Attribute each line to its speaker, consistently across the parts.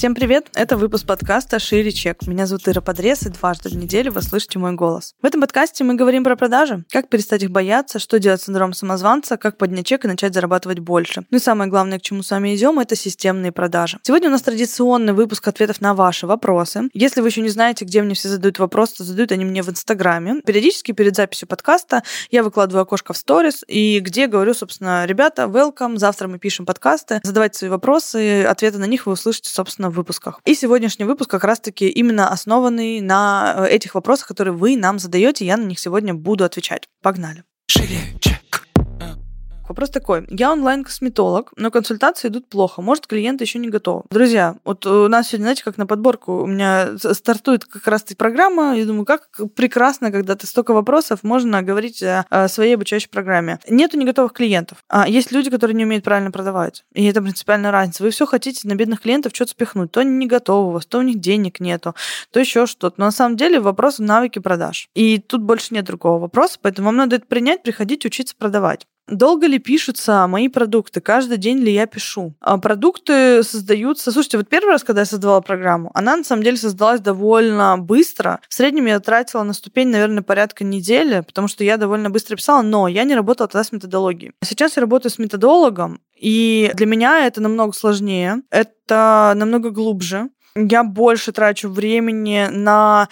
Speaker 1: Всем привет! Это выпуск подкаста «Шире чек». Меня зовут Ира Подрез, и дважды в неделю вы слышите мой голос. В этом подкасте мы говорим про продажи, как перестать их бояться, что делать с синдромом самозванца, как поднять чек и начать зарабатывать больше. Ну и самое главное, к чему с вами идем, это системные продажи. Сегодня у нас традиционный выпуск ответов на ваши вопросы. Если вы еще не знаете, где мне все задают вопросы, то задают они мне в Инстаграме. Периодически перед записью подкаста я выкладываю окошко в сторис, и где говорю, собственно, ребята, welcome, завтра мы пишем подкасты, задавайте свои вопросы, ответы на них вы услышите, собственно, в выпусках. И сегодняшний выпуск как раз-таки именно основанный на э, этих вопросах, которые вы нам задаете. Я на них сегодня буду отвечать. Погнали.
Speaker 2: Шире.
Speaker 1: Вопрос такой. Я онлайн-косметолог, но консультации идут плохо. Может, клиент еще не готов. Друзья, вот у нас сегодня, знаете, как на подборку, у меня стартует как раз таки программа. Я думаю, как прекрасно, когда ты столько вопросов, можно говорить о своей обучающей программе. Нету не готовых клиентов. А есть люди, которые не умеют правильно продавать. И это принципиальная разница. Вы все хотите на бедных клиентов что-то спихнуть. То они не готовы у вас, то у них денег нету, то еще что-то. Но на самом деле вопрос в навыке продаж. И тут больше нет другого вопроса, поэтому вам надо это принять, приходить учиться продавать. Долго ли пишутся мои продукты? Каждый день ли я пишу? А продукты создаются... Слушайте, вот первый раз, когда я создавала программу, она на самом деле создалась довольно быстро. В среднем я тратила на ступень, наверное, порядка недели, потому что я довольно быстро писала, но я не работала тогда с методологией. Сейчас я работаю с методологом, и для меня это намного сложнее, это намного глубже. Я больше трачу времени на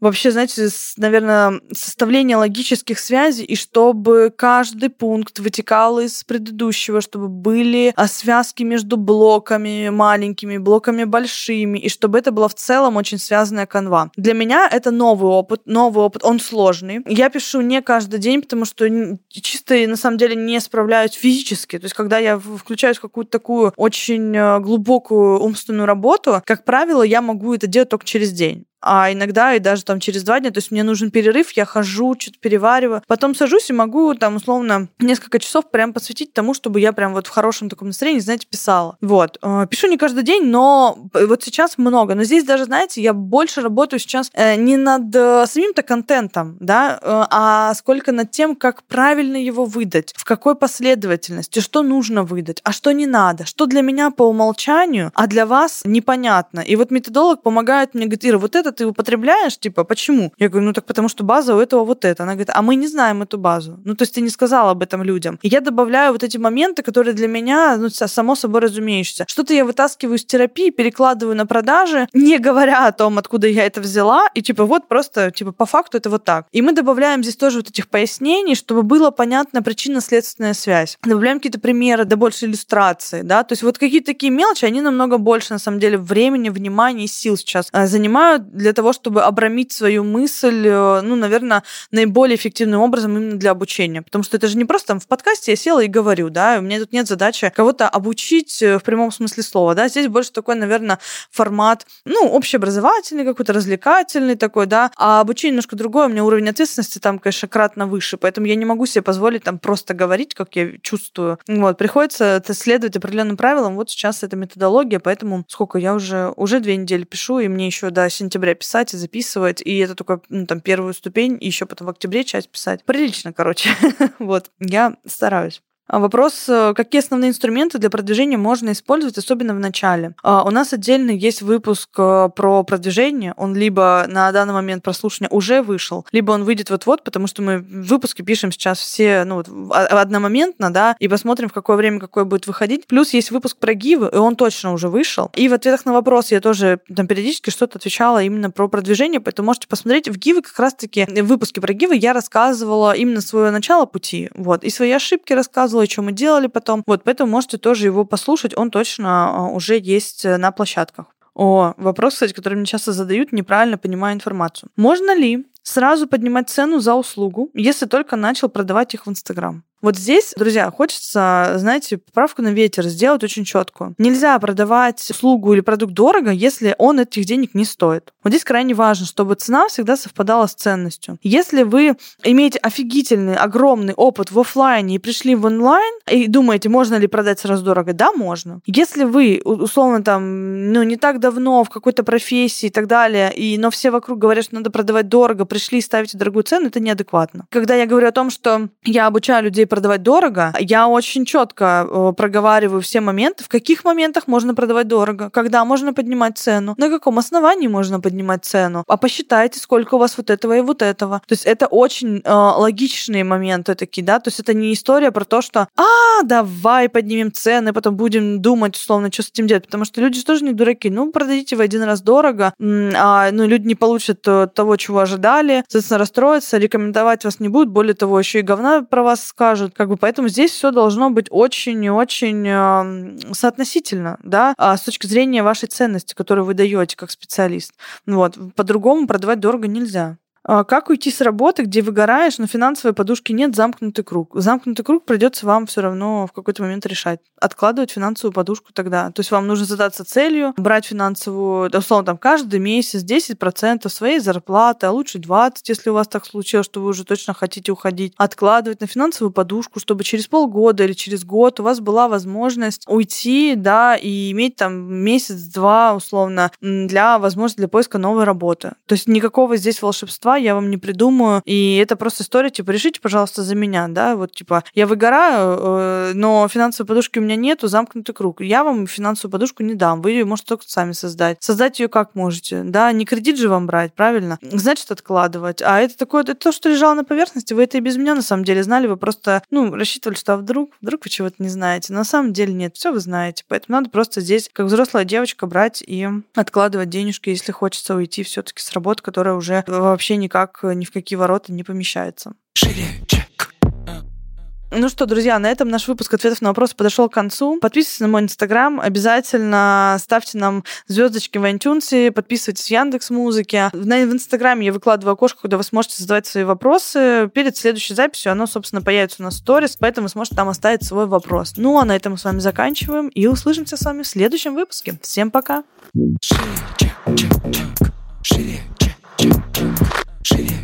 Speaker 1: вообще, знаете, наверное, составление логических связей, и чтобы каждый пункт вытекал из предыдущего, чтобы были а, связки между блоками маленькими, блоками большими, и чтобы это была в целом очень связанная канва. Для меня это новый опыт, новый опыт, он сложный. Я пишу не каждый день, потому что чисто на самом деле не справляюсь физически. То есть, когда я включаюсь в какую-то такую очень э, глубокую умственную работу, как правило, я могу это делать только через день а иногда и даже там через два дня, то есть мне нужен перерыв, я хожу, что-то перевариваю, потом сажусь и могу там условно несколько часов прям посвятить тому, чтобы я прям вот в хорошем таком настроении, знаете, писала. Вот. Э, пишу не каждый день, но вот сейчас много. Но здесь даже, знаете, я больше работаю сейчас э, не над э, самим-то контентом, да, а сколько над тем, как правильно его выдать, в какой последовательности, что нужно выдать, а что не надо, что для меня по умолчанию, а для вас непонятно. И вот методолог помогает мне, говорит, Ира, вот это это ты употребляешь, типа, почему? Я говорю, ну так потому что база у этого вот это. Она говорит, а мы не знаем эту базу. Ну, то есть ты не сказал об этом людям. И я добавляю вот эти моменты, которые для меня, ну, само собой разумеющиеся. Что-то я вытаскиваю из терапии, перекладываю на продажи, не говоря о том, откуда я это взяла, и типа вот просто, типа, по факту это вот так. И мы добавляем здесь тоже вот этих пояснений, чтобы было понятна причинно-следственная связь. Добавляем какие-то примеры, да больше иллюстрации, да, то есть вот какие-то такие мелочи, они намного больше, на самом деле, времени, внимания и сил сейчас э, занимают для того, чтобы обрамить свою мысль, э, ну, наверное, наиболее эффективным образом именно для обучения. Потому что это же не просто там в подкасте я села и говорю, да, у меня тут нет задачи кого-то обучить э, в прямом смысле слова, да, здесь больше такой, наверное, формат, ну, общеобразовательный какой-то, развлекательный такой, да, а обучение немножко другое, у меня уровень ответственности там, конечно, кратно выше, поэтому я не могу себе позволить там просто говорить, как я чувствую. Вот, приходится следовать определенным правилам, вот сейчас это методология, поэтому сколько я уже, уже две недели пишу, и мне еще до сентября сентября писать и записывать, и это только ну, там первую ступень, и еще потом в октябре часть писать. Прилично, короче. вот, я стараюсь. А вопрос, э, какие основные инструменты для продвижения можно использовать, особенно в начале. А, у нас отдельно есть выпуск э, про продвижение. Он либо на данный момент прослушивания уже вышел, либо он выйдет вот-вот, потому что мы выпуски пишем сейчас все ну, одномоментно, да, и посмотрим, в какое время какой будет выходить. Плюс есть выпуск про гивы, и он точно уже вышел. И в ответах на вопрос я тоже там периодически что-то отвечала именно про продвижение, поэтому можете посмотреть. В гивы как раз-таки в выпуске про гивы я рассказывала именно свое начало пути, вот, и свои ошибки рассказывала, рассказывала, что мы делали потом. Вот, поэтому можете тоже его послушать, он точно а, уже есть э, на площадках. О, вопрос, кстати, который мне часто задают, неправильно понимая информацию. Можно ли сразу поднимать цену за услугу, если только начал продавать их в Инстаграм? Вот здесь, друзья, хочется, знаете, поправку на ветер сделать очень четкую. Нельзя продавать услугу или продукт дорого, если он этих денег не стоит. Вот здесь крайне важно, чтобы цена всегда совпадала с ценностью. Если вы имеете офигительный, огромный опыт в офлайне и пришли в онлайн, и думаете, можно ли продать сразу дорого, да, можно. Если вы, условно, там, ну, не так давно в какой-то профессии и так далее, и, но все вокруг говорят, что надо продавать дорого, пришли и ставите дорогую цену, это неадекватно. Когда я говорю о том, что я обучаю людей продавать дорого, я очень четко э, проговариваю все моменты, в каких моментах можно продавать дорого, когда можно поднимать цену, на каком основании можно поднимать цену, а посчитайте, сколько у вас вот этого и вот этого. То есть это очень э, логичные моменты такие, да, то есть это не история про то, что «а, давай поднимем цены, потом будем думать, условно, что с этим делать», потому что люди же тоже не дураки. Ну, продадите в один раз дорого, а ну, люди не получат э, того, чего ожидали, соответственно, расстроятся, рекомендовать вас не будут, более того, еще и говна про вас скажут. Как бы поэтому здесь все должно быть очень и очень соотносительно, да, а с точки зрения вашей ценности, которую вы даете как специалист. Вот. По-другому продавать дорого нельзя. А как уйти с работы, где выгораешь, но финансовой подушки нет, замкнутый круг? Замкнутый круг придется вам все равно в какой-то момент решать. Откладывать финансовую подушку тогда. То есть вам нужно задаться целью, брать финансовую, условно, там, каждый месяц 10% своей зарплаты, а лучше 20%, если у вас так случилось, что вы уже точно хотите уходить. Откладывать на финансовую подушку, чтобы через полгода или через год у вас была возможность уйти, да, и иметь там месяц-два, условно, для возможности для поиска новой работы. То есть никакого здесь волшебства слова я вам не придумаю. И это просто история, типа, решите, пожалуйста, за меня, да, вот, типа, я выгораю, э, но финансовой подушки у меня нету, замкнутый круг. Я вам финансовую подушку не дам, вы ее можете только сами создать. Создать ее как можете, да, не кредит же вам брать, правильно? Значит, откладывать. А это такое, это то, что лежало на поверхности, вы это и без меня на самом деле знали, вы просто, ну, рассчитывали, что а вдруг, вдруг вы чего-то не знаете. На самом деле нет, все вы знаете. Поэтому надо просто здесь, как взрослая девочка, брать и откладывать денежки, если хочется уйти все-таки с работы, которая уже вообще никак ни в какие ворота не помещается. Ну что, друзья, на этом наш выпуск ответов на вопросы подошел к концу. Подписывайтесь на мой инстаграм, обязательно ставьте нам звездочки в iTunes, подписывайтесь в Яндекс Музыке. В инстаграме я выкладываю окошко, куда вы сможете задавать свои вопросы. Перед следующей записью оно, собственно, появится в сторис, поэтому вы сможете там оставить свой вопрос. Ну, а на этом мы с вами заканчиваем и услышимся с вами в следующем выпуске. Всем пока! Шире, чек, чек, чек. Шире, чек, чек. Şerif